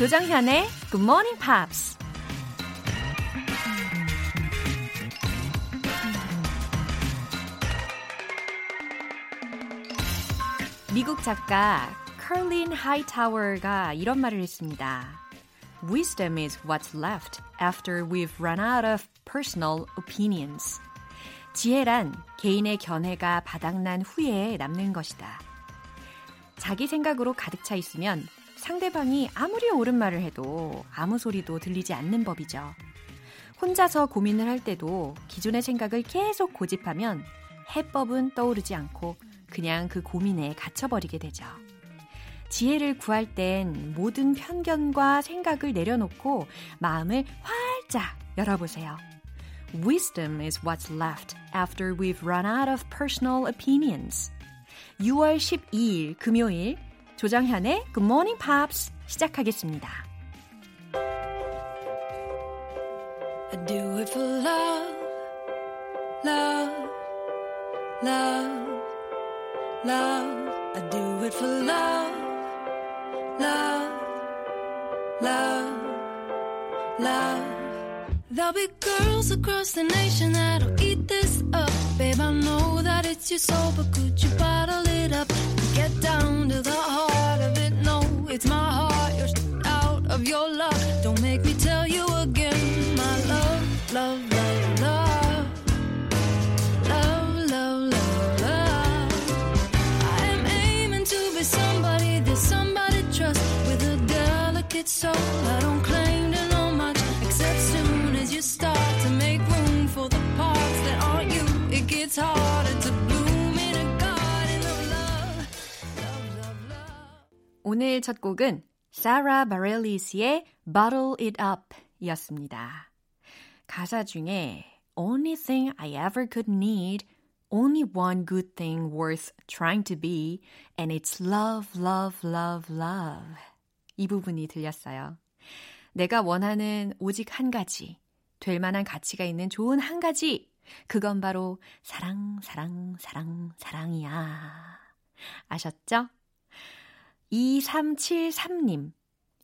조정현의 Good Morning Pops. 미국 작가 커린 하이타워가 이런 말을 했습니다. Wisdom is what's left after we've run out of personal opinions. 지혜란 개인의 견해가 바닥난 후에 남는 것이다. 자기 생각으로 가득 차 있으면 상대방이 아무리 옳은 말을 해도 아무 소리도 들리지 않는 법이죠. 혼자서 고민을 할 때도 기존의 생각을 계속 고집하면 해법은 떠오르지 않고 그냥 그 고민에 갇혀버리게 되죠. 지혜를 구할 땐 모든 편견과 생각을 내려놓고 마음을 활짝 열어보세요. Wisdom is what's left after we've run out of personal opinions. 6월 12일 금요일 조정현의 Good Morning Pops 시작하겠습니다. I do it for love, love, love, love. I do it for love, love, love, love. There'll be girls across the nation that'll eat this up. Babe, I know that it's your soul, but could you bottle it up? Down to the heart of it. No, it's my heart. You're out of your love. Don't make me tell you again, my love, love, love, love. Love, love, love, love. I am aiming to be somebody that somebody trusts with a delicate soul. I don't claim to know much, except soon as you start to make room for the parts that aren't you, it gets harder 오늘 첫 곡은 사라 바렐리스의 Bottle It Up 이었습니다. 가사 중에 Only thing I ever could need, only one good thing worth trying to be, and it's love, love, love, love. 이 부분이 들렸어요. 내가 원하는 오직 한 가지, 될 만한 가치가 있는 좋은 한 가지, 그건 바로 사랑, 사랑, 사랑, 사랑이야. 아셨죠? 2373님.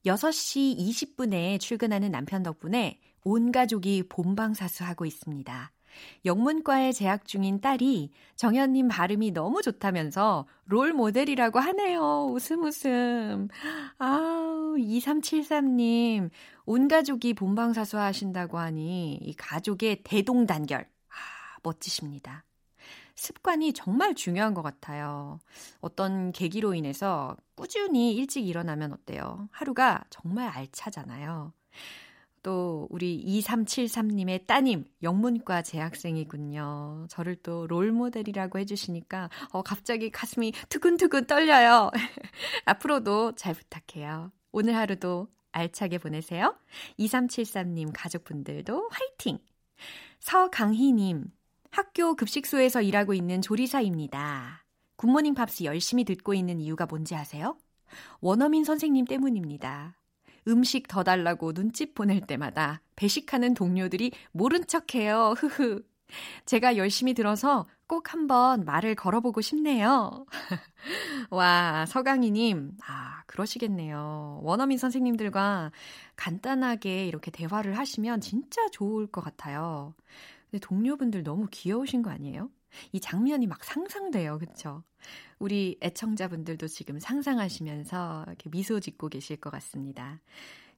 6시 20분에 출근하는 남편 덕분에 온 가족이 본방사수하고 있습니다. 영문과에 재학 중인 딸이 정현님 발음이 너무 좋다면서 롤 모델이라고 하네요. 웃음 웃음. 아우, 2373님. 온 가족이 본방사수 하신다고 하니 이 가족의 대동단결. 아, 멋지십니다. 습관이 정말 중요한 것 같아요. 어떤 계기로 인해서 꾸준히 일찍 일어나면 어때요? 하루가 정말 알차잖아요. 또 우리 2373님의 따님 영문과 재학생이군요. 저를 또 롤모델이라고 해주시니까 어, 갑자기 가슴이 두근두근 떨려요. 앞으로도 잘 부탁해요. 오늘 하루도 알차게 보내세요. 2373님 가족분들도 화이팅! 서강희님 학교 급식소에서 일하고 있는 조리사입니다. 굿모닝 팝스 열심히 듣고 있는 이유가 뭔지 아세요? 원어민 선생님 때문입니다. 음식 더 달라고 눈짓 보낼 때마다 배식하는 동료들이 모른 척해요. 흐흐. 제가 열심히 들어서 꼭 한번 말을 걸어보고 싶네요. 와, 서강희님. 아, 그러시겠네요. 원어민 선생님들과 간단하게 이렇게 대화를 하시면 진짜 좋을 것 같아요. 근데 동료분들 너무 귀여우신 거 아니에요? 이 장면이 막 상상돼요. 그쵸? 우리 애청자분들도 지금 상상하시면서 이렇게 미소 짓고 계실 것 같습니다.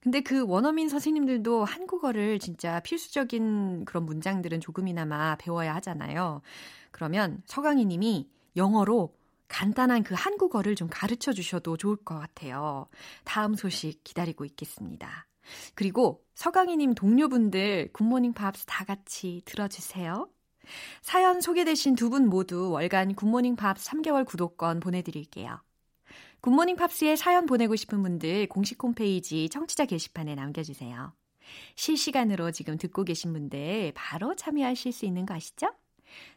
근데 그 원어민 선생님들도 한국어를 진짜 필수적인 그런 문장들은 조금이나마 배워야 하잖아요. 그러면 서강희 님이 영어로 간단한 그 한국어를 좀 가르쳐 주셔도 좋을 것 같아요. 다음 소식 기다리고 있겠습니다. 그리고 서강희님 동료분들 굿모닝 팝스 다 같이 들어주세요. 사연 소개되신 두 분 모두 월간 굿모닝 팝스 3개월 구독권 보내드릴게요. 굿모닝 팝스에 사연 보내고 싶은 분들 공식 홈페이지 청취자 게시판에 남겨주세요. 실시간으로 지금 듣고 계신 분들 바로 참여하실 수 있는 거 아시죠?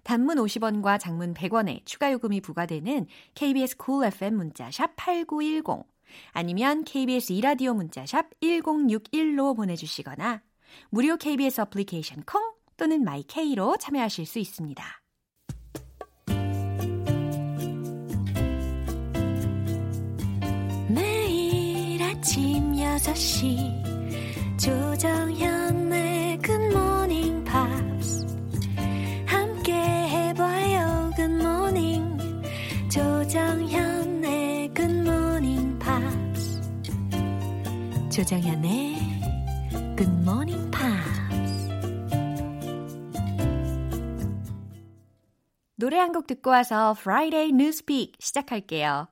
단문 50원과 장문 100원에 추가 요금이 부과되는 KBS Cool FM 문자 샵 8910 아니면 KBS 이라디오 문자샵 1061로 보내주시거나 무료 KBS 어플리케이션 콩 또는 마이케이로 참여하실 수 있습니다. 매일 아침 6시 조정현 조정현의 Good Morning Pops 노래 한 곡 듣고 와서 Friday Newspeak 시작할게요.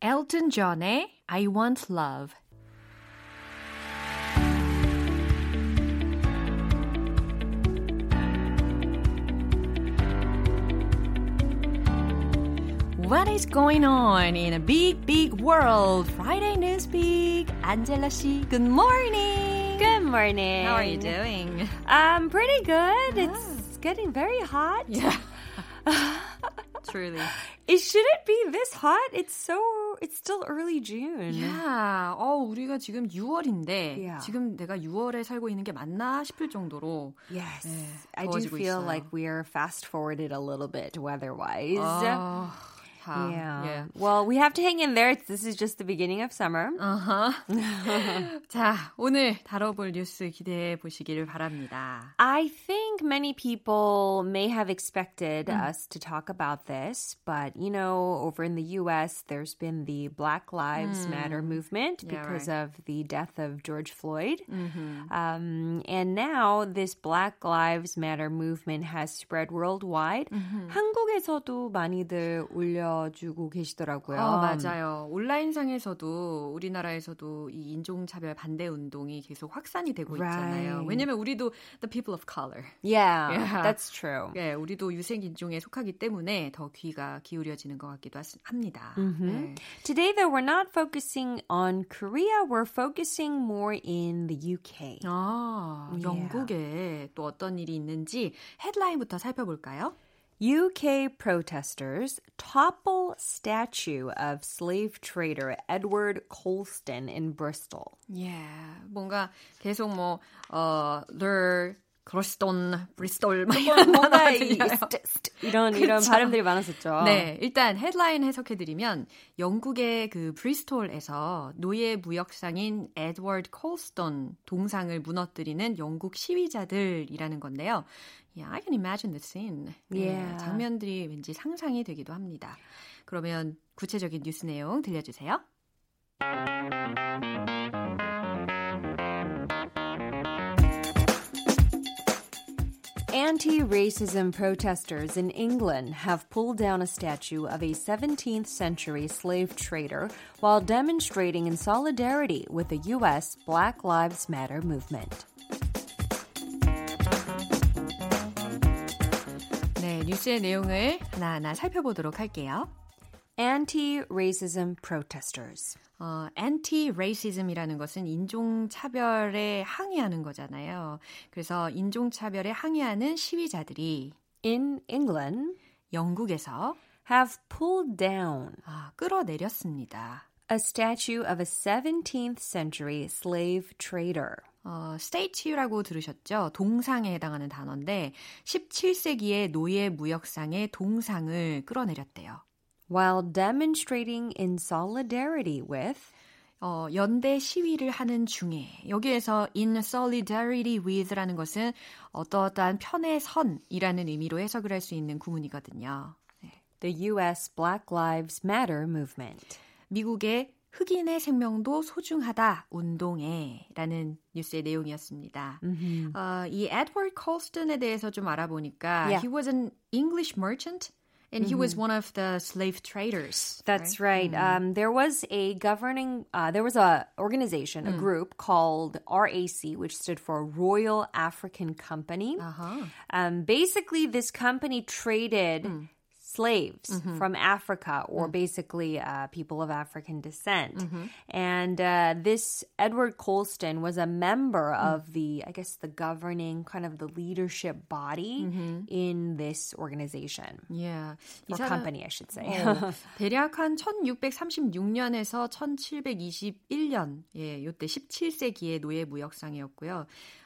Elton John의 I Want Love What is going on in a big, big world? Friday Newspeak. Angela 씨, good morning. Good morning. How are you doing? I'm pretty good. It's getting very hot. Yeah. Truly. It shouldn't be this hot. It's so it's still early June. Yeah. 어, 우리가 지금 6월인데 Yeah. 지금 내가 6월에 살고 있는 게 맞나 싶을 정도로 Yes. 네, I do 더워지고 feel 있어요. like we are fast forwarded a little bit weather wise. 아, 다, yeah. 예. Well, we have to hang in there. This is just the beginning of summer. 어허. 자, 오늘 다뤄볼 뉴스 기대해 보시기를 바랍니다. I think many people may have expected us to talk about this, but you know, over in the US, there's been the Black Lives Matter movement Yeah, because right. of the death of George Floyd. Um, and now this Black Lives Matter movement has spread worldwide. 한국에서도 많이들 올려 주고 계시더라고요. 어, 맞아요. 온라인상에서도 우리나라에서도 이 인종차별 반대 운동이 계속 확산이 되고 있잖아요. Right. 왜냐면 우리도 the people of color. Yeah, Yeah. that's true. 예, 우리도 유색 인종에 속하기 때문에 더 귀가 기울여지는 것 같기도 하- 합니다. Mm-hmm. 네. Today, though, we're not focusing on Korea. We're focusing more in the UK. 아, Yeah. 영국에 또 어떤 일이 있는지 헤드라인부터 살펴볼까요? UK protesters topple statue of slave trader Edward Colston in Bristol. 예, 뭔가 계속 뭐, 어, 늘, 크로스톤, 브리스톨, 막 이런 뭔가 이 이런 이런. 발음들이 많았었죠. 네, 일단 헤드라인 해석해드리면 영국의 그 브리스톨에서 노예 무역상인 에드워드 콜스톤 동상을 무너뜨리는 영국 시위자들이라는 건데요. Yeah, I can imagine the scene. 네, Yeah. 장면들이 왠지 상상이 되기도 합니다. 그러면 구체적인 뉴스 내용 들려주세요. Anti racism protesters in England have pulled down a statue of a 17th century slave trader while demonstrating in solidarity with the U.S. Black Lives Matter movement. 네, 뉴스의 내용을 하나하나 살펴보도록 할게요. Anti racism protesters. 어, anti-racism이라는 것은 인종차별에 항의하는 거잖아요. 그래서 인종차별에 항의하는 시위자들이 in England 영국에서 have pulled down 아, 끌어내렸습니다. a statue of a 17th century slave trader. 어, statue라고 들으셨죠? 동상에 해당하는 단어인데 17세기의 노예 무역상의 동상을 끌어내렸대요. While demonstrating in solidarity with 어, 연대 시위를 하는 중에 여기에서 in solidarity with라는 것은 어떠어떠한 편의 선이라는 의미로 해석을 할 수 있는 구문이거든요. the US Black Lives Matter movement. 미국의 흑인의 생명도 소중하다 운동에라는 뉴스의 내용이었습니다. 어, 이 에드워드 콜스턴에 대해서 좀 알아보니까 Yeah. he was an English merchant and he was one of the slave traders. That's right. Um, there was a governing, uh, there was a organization, a group called RAC, which stood for Royal African Company. Uh-huh. Um, basically, this company traded slaves from Africa, or basically uh, people of African descent. And uh, this Edward Colston was a member of the, I guess, the governing kind of the leadership body in this organization Yeah. 이 or 사람- company, I should say. 어, 대략 한 1636년에서 1721년, 예, 요때 17세기의 노예 무역상이었고요.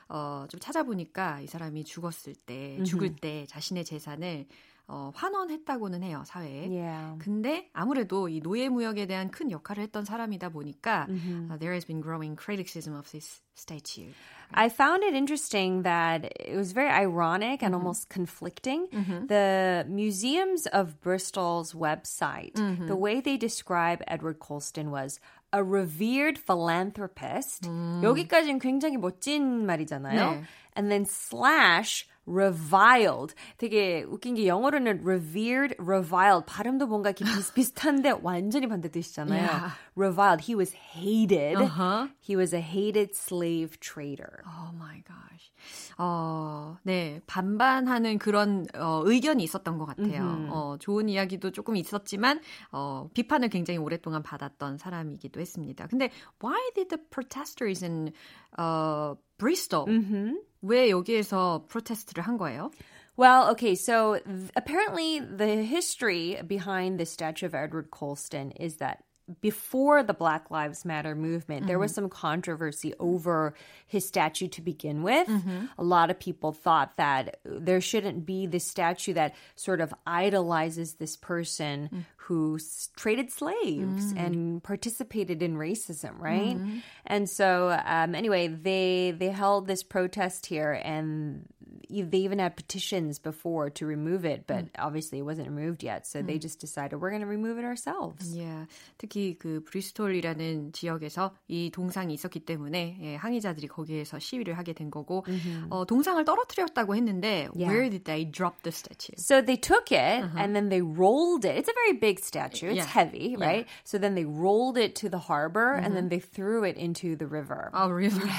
어, 좀 찾아보니까 이 사람이 죽었을 때, 죽을 때 자신의 재산을 어, 환원했다고는 해요, 사회에. Yeah. 근데 아무래도 이 노예 무역에 대한 큰 역할을 했던 사람이다 보니까 mm-hmm. uh, there has been growing criticism of this statue. I found it interesting that it was very ironic and mm-hmm. almost conflicting. Mm-hmm. The Museums of Bristol's website, mm-hmm. the way they describe Edward Colston was a revered philanthropist. 음. 여기까지는 굉장히 멋진 말이잖아요. 네. And then slash reviled. 되게 웃긴 게 영어로는 revered, reviled. 발음도 뭔가 이렇게 비슷비슷한데 완전히 반대 뜻이잖아요. Yeah. Reviled. He was hated. Uh-huh. He was a hated slave trader. Oh my gosh. 어, 네. 반반하는 그런 어, 의견이 있었던 것 같아요. Mm-hmm. 어, 좋은 이야기도 조금 있었지만 어, 비판을 굉장히 오랫동안 받았던 사람이기도 했습니다. 근데 why did the protesters in uh, Bristol mm-hmm. 왜 여기에서 프로테스트를 한 거예요? Well, okay, so th- apparently the history behind the statue of Edward Colston is that before the Black Lives Matter movement, mm-hmm. there was mm-hmm. some controversy over his statue to begin with. Mm-hmm. A lot of people thought that there shouldn't be this statue that sort of idolizes this person mm. who traded slaves mm. and participated in racism, right? Mm-hmm. And so, um, anyway, they they held this protest here, and they even had petitions before to remove it, but mm. obviously it wasn't removed yet. So mm. they just decided we're going to remove it ourselves. Yeah. 특히 그 브리스톨이라는 지역에서 이 동상이 있었기 때문에 예, 항의자들이 거기에서 시위를 하게 된 거고 mm-hmm. 어, 동상을 떨어뜨렸다고 했는데 yeah. where did they drop the statue? So they took it uh-huh. and then they rolled it. It's a very big statue. It's yeah. heavy, right? Yeah. So then they rolled it to the harbor mm-hmm. and then they threw it into the river. Oh, really?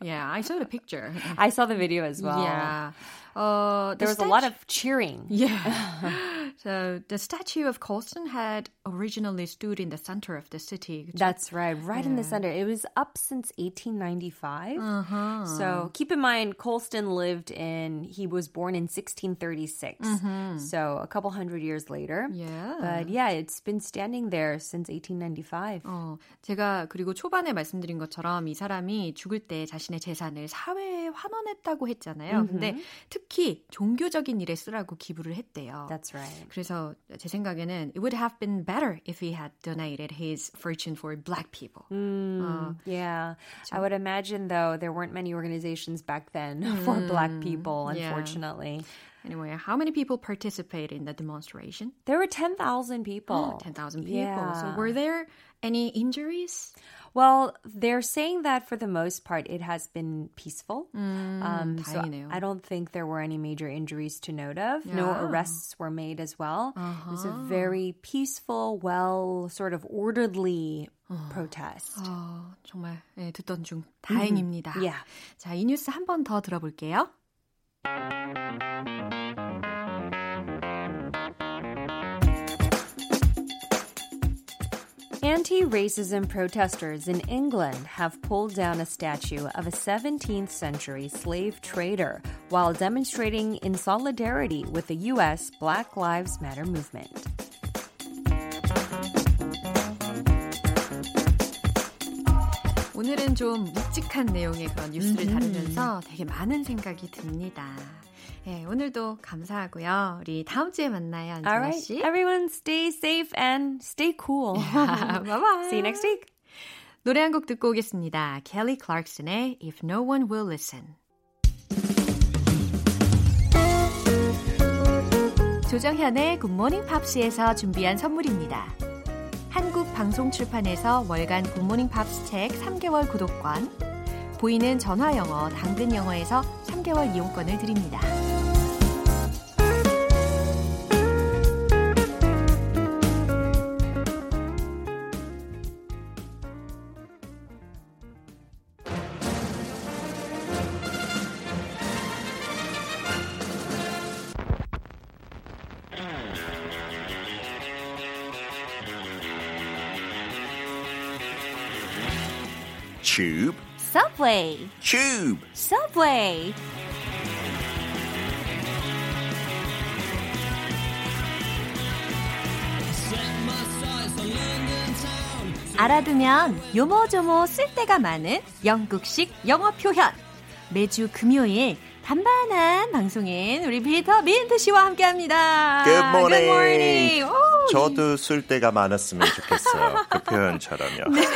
yeah, I saw the picture. I saw the video as well. Yeah. Yeah. Uh, there was a lot of cheering. Yeah. so the statue of Colston had originally stood in the center of the city. That's right, right yeah. in the center. It was up since 1895. Uh-huh. So keep in mind, Colston lived in, he was born in 1636. Mm-hmm. So a couple hundred years later. Yeah. But yeah, it's been standing there since 1895. 어, 제가 그리고 초반에 말씀드린 것처럼 이 사람이 죽을 때 자신의 재산을 사회에 환원했다고 했잖아요. Mm-hmm. 근데 특히 종교적인 일에 쓰라고 기부를 했대요. That's right. 그래서 제 생각에는 it would have been better if he had donated his fortune for black people. Mm, uh, yeah. I would imagine though there weren't many organizations back then mm, for black people unfortunately. Yeah. Anyway, how many people participated in the demonstration? There were 10,000 people. Oh, 10,000 people. Yeah. So were there any injuries? Well, they're saying that for the most part it has been peaceful. Mm, um, so I don't think there were any major injuries to note of. Yeah. No arrests were made as well. Uh-huh. It was a very peaceful, well, sort of orderly protest. 어, 정말 네, 듣던 중 다행입니다. Mm-hmm. Yeah. 자, 이 뉴스 한 번 더 들어볼게요. Anti racism protesters in England have pulled down a statue of a 17th century slave trader while demonstrating in solidarity with the U.S. Black Lives Matter movement. 오늘은 좀 묵직한 내용의 그런 뉴스를 다루면서 되게 많은 생각이 듭니다. 네, 오늘도 감사하고요. 우리 다음 주에 만나요, 씨. Right. Everyone stay safe and stay cool. Yeah, bye bye. See you next week. 노래 한 곡 듣고 오겠습니다. Kelly Clarkson의 If No One Will Listen. 조정현의 굿모닝 팝스에서 준비한 선물입니다. 한국 방송 출판에서 월간 굿모닝 팝스 책 3개월 구독권, 보이는 전화 영어 당근 영어에서 3개월 이용권을 드립니다. Tube. Subway. Tube. Subway. 알아두면 요모조모 쓸데가 많은 영국식 영어 표현. 매주 금요일 단단한 방송인 우리 피터 민트 씨와 함께합니다. Good morning. Good morning. 오, 저도 쓸 때가 많았으면 좋겠어요. 그 표현처럼요. 네.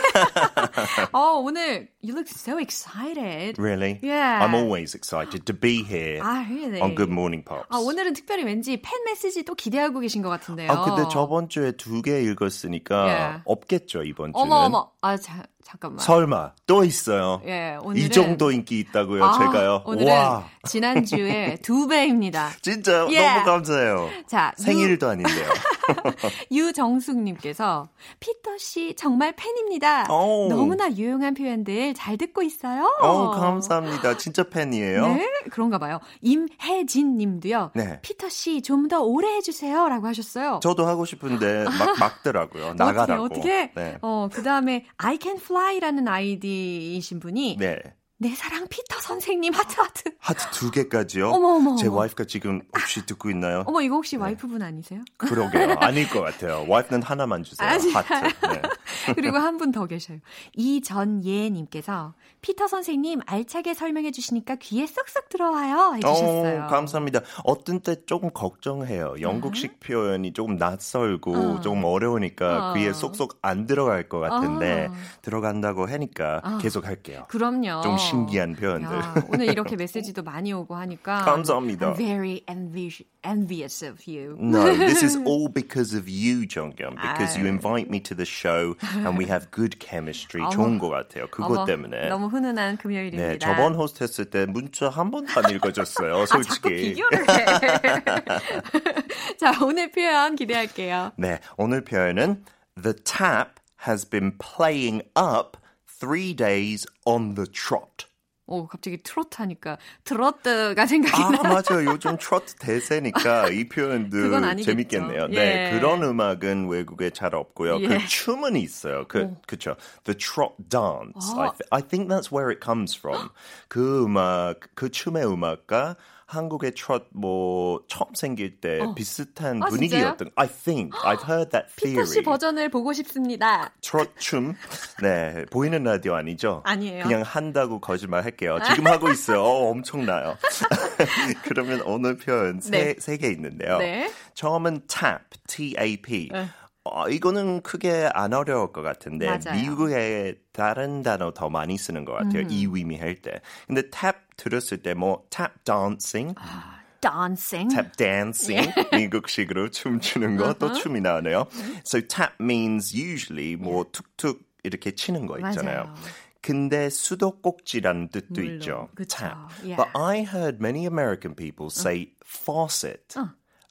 어, 오늘 you look so excited. Really? Yeah. I'm always excited to be here 아, really? on Good Morning Pops. 아, 오늘은 특별히 왠지 팬 메시지 또 기대하고 계신 것 같은데요. 아, 근데 저번 주에 두 개 읽었으니까 Yeah. 없겠죠, 이번 주는. 어머 어머. 아, 자, 잠깐만. 설마 또 있어요. 예, 이 오늘은 정도 인기 있다고요, 아, 제가요. 오늘은 와, 지난주에 두 배입니다. 진짜 예. 너무 감사해요. 자, 생일도 아닌데요. 유정숙님께서 피터 씨 정말 팬입니다. 오. 너무나 유용한 표현들 잘 듣고 있어요. 어, 감사합니다. 진짜 팬이에요. 네, 그런가 봐요. 임혜진 님도요. 네. 피터 씨 좀 더 오래 해주세요. 라고 하셨어요. 저도 하고 싶은데 막, 막더라고요. 나가라고. 어떻게, 어떻게? 네. 어, 그 다음에 I can fly라는 아이디이신 분이 네. 내 사랑 피터 선생님 하트 하트. 하트 두 개까지요? 어머, 어머, 제. 와이프가 지금 혹시 듣고 있나요? 어머, 이거 혹시 와이프분 아니세요? 그러게요. 아닐 것 같아요. 와이프는 하나만 주세요. 아? 하트. 네. 그리고 한 분 더 계셔요. 이전예님께서 피터 선생님 알차게 설명해 주시니까 귀에 쏙쏙 들어와요 해주셨어요. 오, 감사합니다. 어떤 때 조금 걱정해요. 영국식 표현이 조금 낯설고 어. 조금 어려우니까 어. 귀에 쏙쏙 안 들어갈 것 같은데 어. 들어간다고 하니까 어. 계속 할게요. 그럼요. 좀 신기한 표현들. 야, 오늘 이렇게 메시지도 많이 오고 하니까 감사합니다. I'm very envious, envious of you. No, this is all because of you, 정겸. Because you 아유. invite me to the show and we have good chemistry. 어머. 좋은 것 같아요. 그것 어머, 때문에. 너무 훈훈한 금요일입니다. 네, 저번 호스트 했을 때 문자 한 번도 안 읽어줬어요, 아, 자꾸 솔직히. 비교를 해. 자, 오늘 표현 기대할게요. 네, 오늘 표현은 The tap has been playing up three days on the trot. 오, 갑자기 트로트 하니까 트로트가 생각이 아, 나. 맞아요. 요즘 트로트 대세니까 이 표현도. 재밌겠네요. 예. 네, 그런 음악은 외국에 잘 없고요. 예. 그 춤은 있어요. 그, 그쵸. The trot dance. I, 아. th- I think that's where it comes from. 그 음악, 그 춤의 음악과 한국의 트롯 뭐 처음 생길 때 비슷한 아, 분위기였던. I think I've heard that 피터 씨 theory. 버전을 보고 싶습니다. 트롯 춤. 네, 보이는 라디오 아니죠? 아니에요. 그냥 한다고 거짓말 할게요. 지금 하고 있어요. 어, 엄청나요. 그러면 오늘 표현 네. 세개 있는데요. 네. 처음은 tap, T-A-P. 네. 어, 이거는 크게 안 어려울 것 같은데 맞아요. 미국에 다른 단어 더 많이 쓰는 것 같아요. 음. 이 의미할 때. 근데 tap 들었을 때뭐 tap dancing, dancing. tap dancing 미국식으로 춤추는 거 또 춤이 나오네요. So tap means usually 뭐 툭툭 이렇게 치는 거 있잖아요. 맞아요. 근데 수도꼭지라는 뜻도 물론, 있죠. 그쵸. tap. Yeah. But I heard many American people say faucet.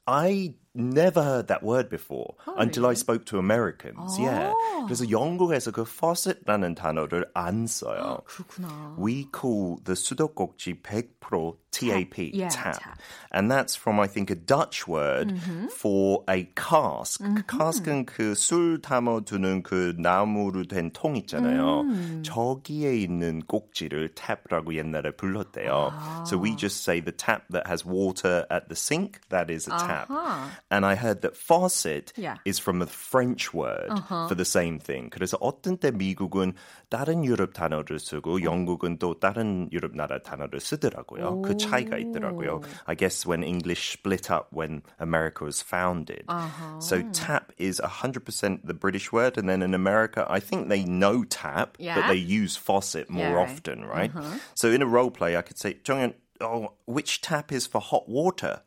I never heard that word before until I spoke to Americans. Yeah. 그래서 영국에서 그 faucet라는 단어를 안 써요. 그렇구나. We call the 수도꼭지 100% TAP, Yeah, tap. tap. And that's from, I think, a Dutch word for a cask. cask은 그 술 담아두는 그 나무로 된 통 있잖아요. 저기에 있는 꼭지를 tap라고 옛날에 불렀대요. So we just say the tap that has water at the sink, that is a tap. 아하. And I heard that faucet Yeah. is from a French word for the same thing. 그래서 어떤 때 미국은 다른 유럽 단어를 쓰고 영국은 또 다른 유럽 나라 단어를 쓰더라고요. 그 차이가 있더라고요. I guess when English split up when America was founded. So tap is 100% the British word and then in America I think they know tap but Yeah. they use faucet more Yeah. often, right? So in a role play I could say, 정연, oh, which tap is for hot water?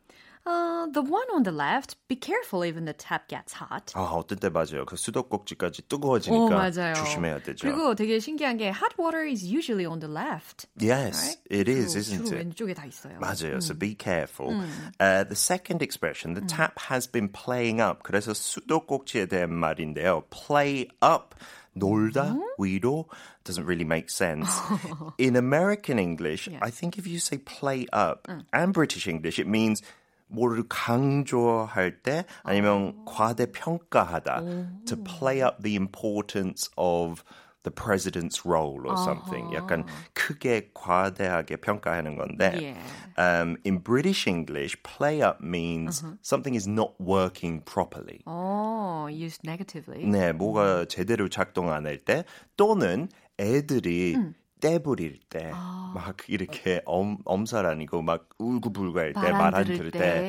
Uh, the one on the left, be careful even the tap gets hot. 아, 어떤 때 맞아요. 그 수도꼭지까지 오, 뜨거워지니까 맞아요. 조심해야 되죠. 그리고 되게 신기한 게 hot water is usually on the left. yes, it is, 주로, isn't 주로 it? 왼쪽에 다 있어요. 맞아요. So be careful. Uh, the second expression, the tap has been playing up. 그래서 수도꼭지에 대한 말인데요. Play up. 놀다, 위로 doesn't really make sense. In American English, I think if you say play up and British English, it means 뭐를 강조할 때 아니면 과대평가하다. To play up the importance of the president's role or something. 약간 크게 과대하게 평가하는 건데. Yeah. Um, in British English, play up means something is not working properly. Oh, used negatively. 네, 뭐가 제대로 작동 안 할 때 또는 애들이 떼부릴 때, 아. 막 이렇게 엄, 엄살 아니고 막 울고불고할 때, 말말안 들을 때, 때.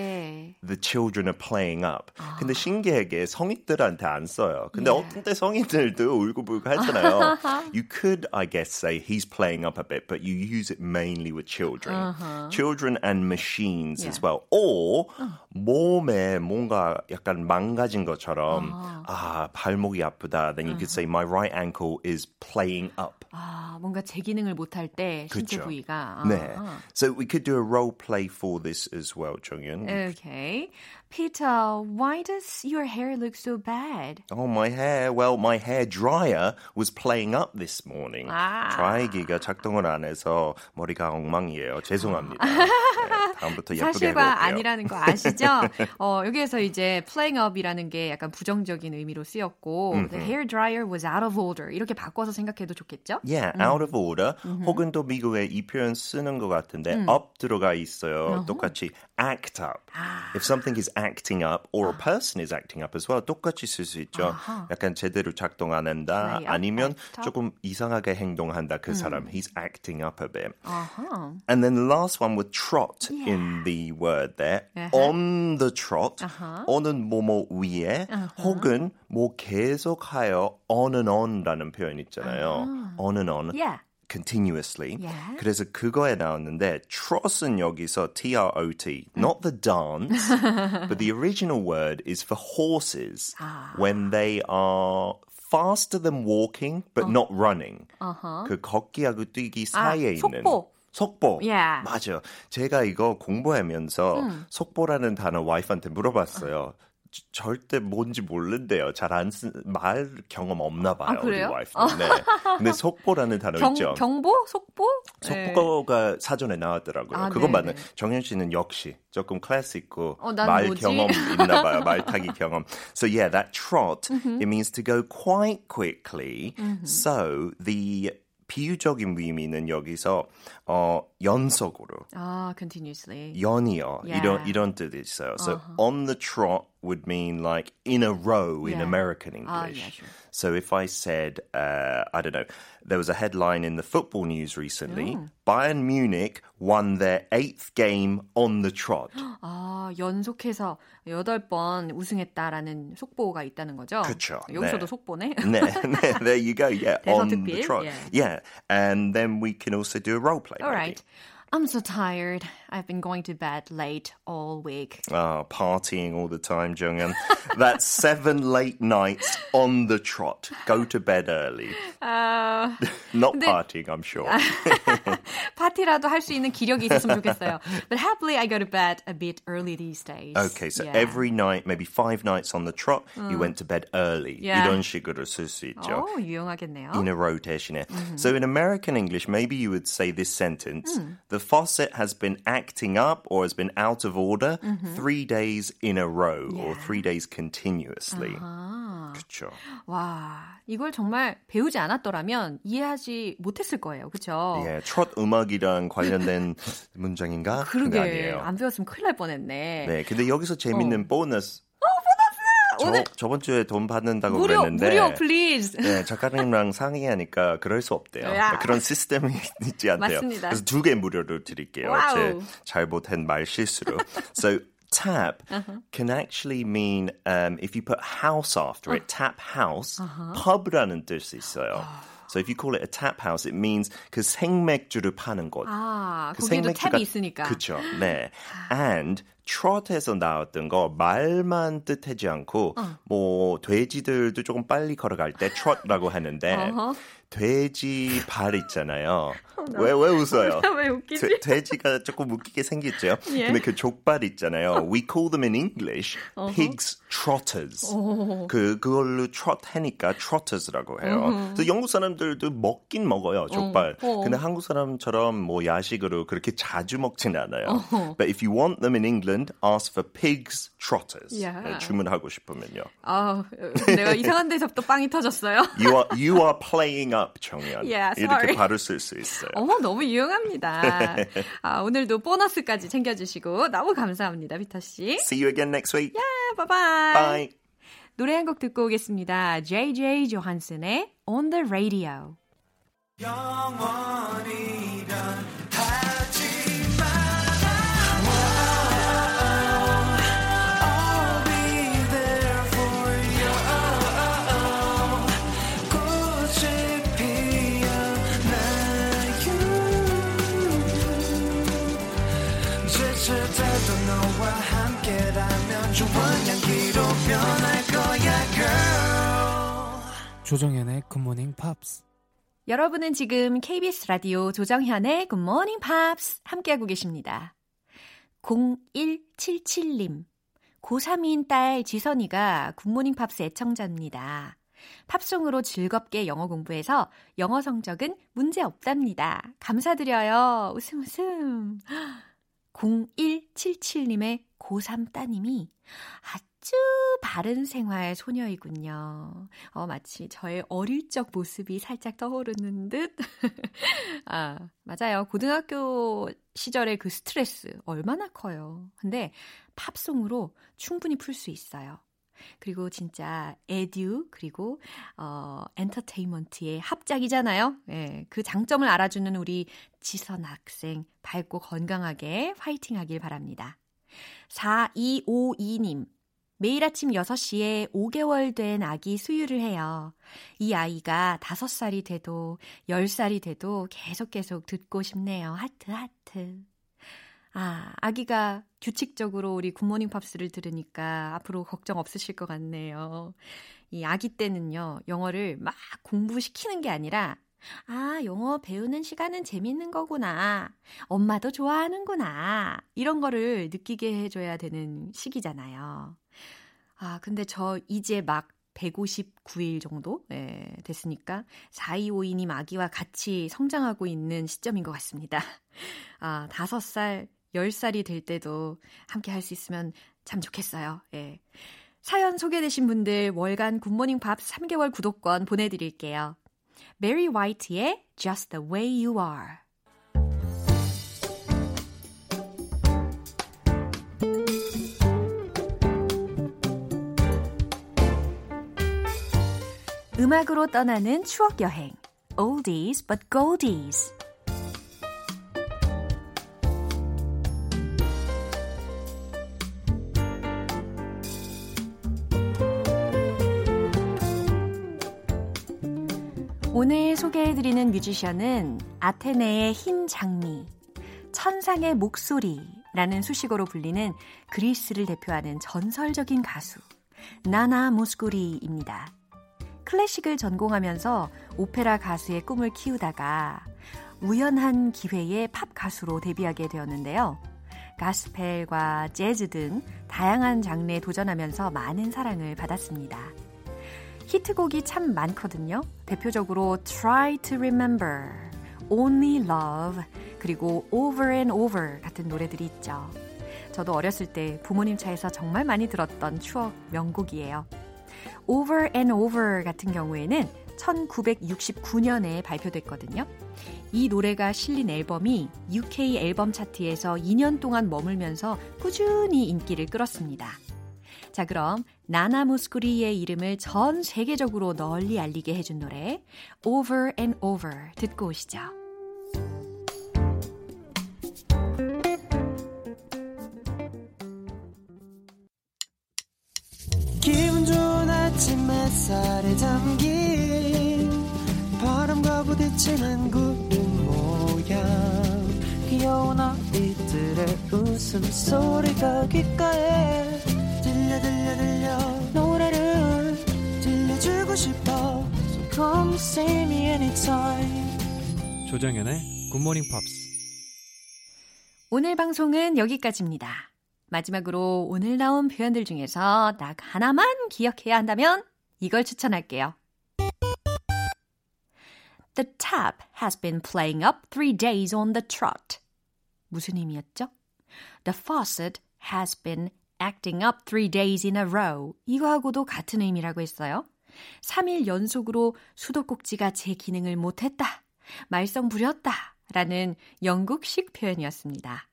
the children are playing up. 아. 근데 신기하게 성인들한테 안 써요. 근데 Yeah. 어떤 때 성인들도 울고불고 하잖아요. you could, I guess, say he's playing up a bit, but you use it mainly with children. Children and machines as Yeah. well. Or 몸에 뭔가 약간 망가진 것처럼 아, 발목이 아프다. Then you could say my right ankle is playing up. 아, 뭔가 제 기능을 못할 때 신체 그쵸. 부위가. 네. 아. So we could do a role play for this as well, 정윤. Okay. today. Peter, why does your hair look so bad? Oh, my hair. Well, my hair dryer was playing up this morning. 아. 드라이기가 작동을 안 해서 머리가 엉망이에요. 죄송합니다. 네, 다음부터 예쁘게 사실과 해볼게요. 아니라는 거 아시죠? 어, 여기에서 이제 playing up이라는 게 약간 부정적인 의미로 쓰였고 the hair dryer was out of order 이렇게 바꿔서 생각해도 좋겠죠? Yeah, out of order. 혹은 또 미국에 이 표현 쓰는 것 같은데 up 들어가 있어요. 똑같이 act up. If something is acting up or a person is acting up as well, 똑같이 쓸 수 있죠. 약간 제대로 작동 안 한다. Up, 아니면. 조금 이상하게 행동한다. 그 사람, he's acting up a bit. 아하. And then the last one with trot in the word there. Uh-huh. On the trot. on은 뭐뭐 위에 혹은 뭐 계속하여 on and on라는 표현 있잖아요. on and on. Yeah. continuously. Yeah. 그래서 그거에 나왔는데 trot은 여기서 T-R-O-T, not the dance, but the original word is for horses when they are faster than walking but not running. 그 걷기하고 뛰기 사이에 있는 속보. 속보. Yeah. 맞아. 제가 이거 공부하면서 속보라는 단어 와이프한테 물어봤어요. 저- 절대 뭔지 모른대요. 잘 안 쓴 말 경험 없나 봐요. 아, 그래요? 우리 와이프. 네. 근데 속보라는 단어 경, 있죠. 경보? 속보? 네. 속보가 사전에 나왔더라고요. 아, 그건. 맞네. 정현 씨는 역시 조금 클래스 있고 어, 난말 뭐지? 경험 있나 봐요. 말 타기 경험. So yeah, that trot Mm-hmm. it means to go quite quickly. So the 비유적인 의미는 여기서 어 연속으로 아, continuously. 연이어 Yeah. 이런 이런 뜻이 있어요. So on the trot would mean like in a row in Yeah. American Ah, English. yeah, sure. So if I said, uh, I don't know, there was a headline in the football news recently: Oh. Bayern Munich won their eighth game on the trot. 아, 연속해서 여덟 번 우승했다라는 속보가 있다는 거죠? 그쵸. 여기서도 네. 속보네. 네, 네, there you go. Yeah, on the 대서특필, trot. yeah. Yeah, and then we can also do a role play. All right. I'm so tired. I've been going to bed late all week. Oh, partying all the time, Junghyun. That's seven late nights on the trot. Go to bed early. 아, Not 근데- partying, I'm sure. 파티라도 할 수 있는 기력이 있었으면 좋겠어요. But happily, I go to bed a bit early these days. Okay, so Yeah. every night, maybe five nights on the trot, you went to bed early. Yeah. 이런 식으로 쓸 수 있죠. 어, 유용하겠네요. In a rotation에. So in American English, maybe you would say this sentence: The faucet has been acting up or has been out of order three days in a row or Yeah. three days continuously. 그렇죠. 와, 이걸 정말 배우지 않았더라면 이해하지 못했을 거예요. 그렇죠? 예, 트롯 음악이랑 관련된 문장인가? 그러게 아니에요. 안 배웠으면 큰일 날 뻔했네. 네, 근데 여기서 재밌는 보너스. 저, 오늘- 저번 주에 돈 받는다고 무료 그랬는데 무료 please. 네, 작가님랑 상의하니까 그럴 수 없대요. 야. 그런 시스템이 있지 않대요. 맞습니다. 그래서 두 개 무료로 드릴게요. Wow. 제 잘못한 말 실수로. so tap can actually mean um, if you put house after it, tap house, pub라는 뜻이 있어요. So if you call it a tap house, it means 그 생맥주를 파는 곳. 아, 그 거기도 생맥주가- 탭이 있으니까. 그쵸. 네. And trot에서 나왔던 거 말만 뜻하지 않고 어. 뭐 돼지들도 조금 빨리 걸어갈 때 trot라고 하는데 돼지 발 있잖아요. 왜왜 웃어요? 왜 웃기지? 돼- 돼지가 조금 웃기게 생겼죠. 예. 근데 그 족발 있잖아요. We call them in English pigs trotters. 그 그걸로 trot 하니까 trotters라고 해요. 그래서 영국 사람들도 먹긴 먹어요 족발. 어. 근데 한국 사람처럼 뭐 야식으로 그렇게 자주 먹진 않아요. But if you want them in England, ask for pigs trotters. Yeah. 네, 주문하고 싶으면요. 아, 내가 이상한 데서 또 빵이 터졌어요. You are you are playing up 정연. Yeah, sorry. 이렇게 바로 쓸 수 있어요. 어머, 너무 유용합니다. 아, 오늘도 보너스까지 챙겨주시고 너무 감사합니다, 비터 씨. See you again next week. 바이바이. Bye. 노래 한 곡 듣고 오겠습니다. JJ 조한슨의 On the Radio. 조정현의 굿모닝 팝스. 여러분은 지금 KBS 라디오 조정현의 굿모닝 팝스 함께하고 계십니다. 0177님. 고3인 딸 지선이가 굿모닝 팝스 애청자입니다. 팝송으로 즐겁게 영어 공부해서 영어 성적은 문제 없답니다. 감사드려요. 웃음 웃음. 0177님의 고3 따님이 아주 바른 생활 소녀이군요. 어, 마치 저의 어릴 적 모습이 살짝 떠오르는 듯. 아, 맞아요. 고등학교 시절의 그 스트레스 얼마나 커요. 근데 팝송으로 충분히 풀 수 있어요. 그리고 진짜 edu 그리고 어 엔터테인먼트의 합작이잖아요. 예, 그 장점을 알아주는 우리 지선 학생 밝고 건강하게 화이팅 하길 바랍니다. 4252님 매일 아침 6시에 5개월 된 아기 수유를 해요. 이 아이가 5살이 돼도 10살이 돼도 계속 계속 듣고 싶네요. 하트 하트. 아, 아기가 규칙적으로 우리 굿모닝 팝스를 들으니까 앞으로 걱정 없으실 것 같네요. 이 아기 때는요, 영어를 막 공부시키는 게 아니라, 아, 영어 배우는 시간은 재밌는 거구나. 엄마도 좋아하는구나. 이런 거를 느끼게 해줘야 되는 시기잖아요. 아, 근데 저 이제 막 159일 정도 네, 됐으니까 4252님 아기와 같이 성장하고 있는 시점인 것 같습니다. 아, 5살, 10살이 될 때도 함께 할 수 있으면 참 좋겠어요. 예. 사연 소개되신 분들 월간 굿모닝 밥 3개월 구독권 보내드릴게요. 메리 화이트의 Just the Way You Are 음악으로 떠나는 추억 여행 Oldies but Goldies 오늘 소개해드리는 뮤지션은 아테네의 흰 장미, 천상의 목소리라는 수식어로 불리는 그리스를 대표하는 전설적인 가수, 나나 모스구리입니다. 클래식을 전공하면서 오페라 가수의 꿈을 키우다가 우연한 기회에 팝 가수로 데뷔하게 되었는데요. 가스펠과 재즈 등 다양한 장르에 도전하면서 많은 사랑을 받았습니다. 히트곡이 참 많거든요. 대표적으로 Try to Remember, Only Love, 그리고 Over and Over 같은 노래들이 있죠. 저도 어렸을 때 부모님 차에서 정말 많이 들었던 추억 명곡이에요. Over and Over 같은 경우에는 1969년에 발표됐거든요. 이 노래가 실린 앨범이 UK 앨범 차트에서 2년 동안 머물면서 꾸준히 인기를 끌었습니다. 자, 그럼 나나 무스쿠리의 이름을 전 세계적으로 널리 알리게 해준 노래 Over and Over 듣고 오시죠. 기분 좋은 아침 햇살에 담긴 바람과 부딪히는 구름 모양 귀여운 아이들의 웃음소리가 귓가에 들려 들려 들려 노래를 들려주고 싶어 So come see me anytime 조정현의 굿모닝 팝스. 오늘 방송은 여기까지입니다. 마지막으로 오늘 나온 표현들 중에서 딱 하나만 기억해야 한다면 이걸 추천할게요. The tap has been playing up three days on the trot. 무슨 의미였죠? The faucet has been acting up three days in a row. 이거하고도 같은 의미라고 했어요. 3일 연속으로 수도꼭지가 제 기능을 못했다. 말썽 부렸다. 라는 영국식 표현이었습니다.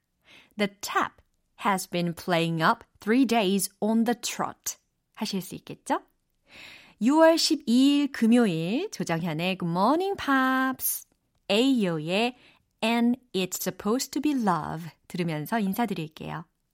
The tap has been playing up three days on the trot. 하실 수 있겠죠? 6월 12일 금요일 조정현의 Good Morning Pops. AO의 And It's Supposed to Be Love 들으면서 인사드릴게요.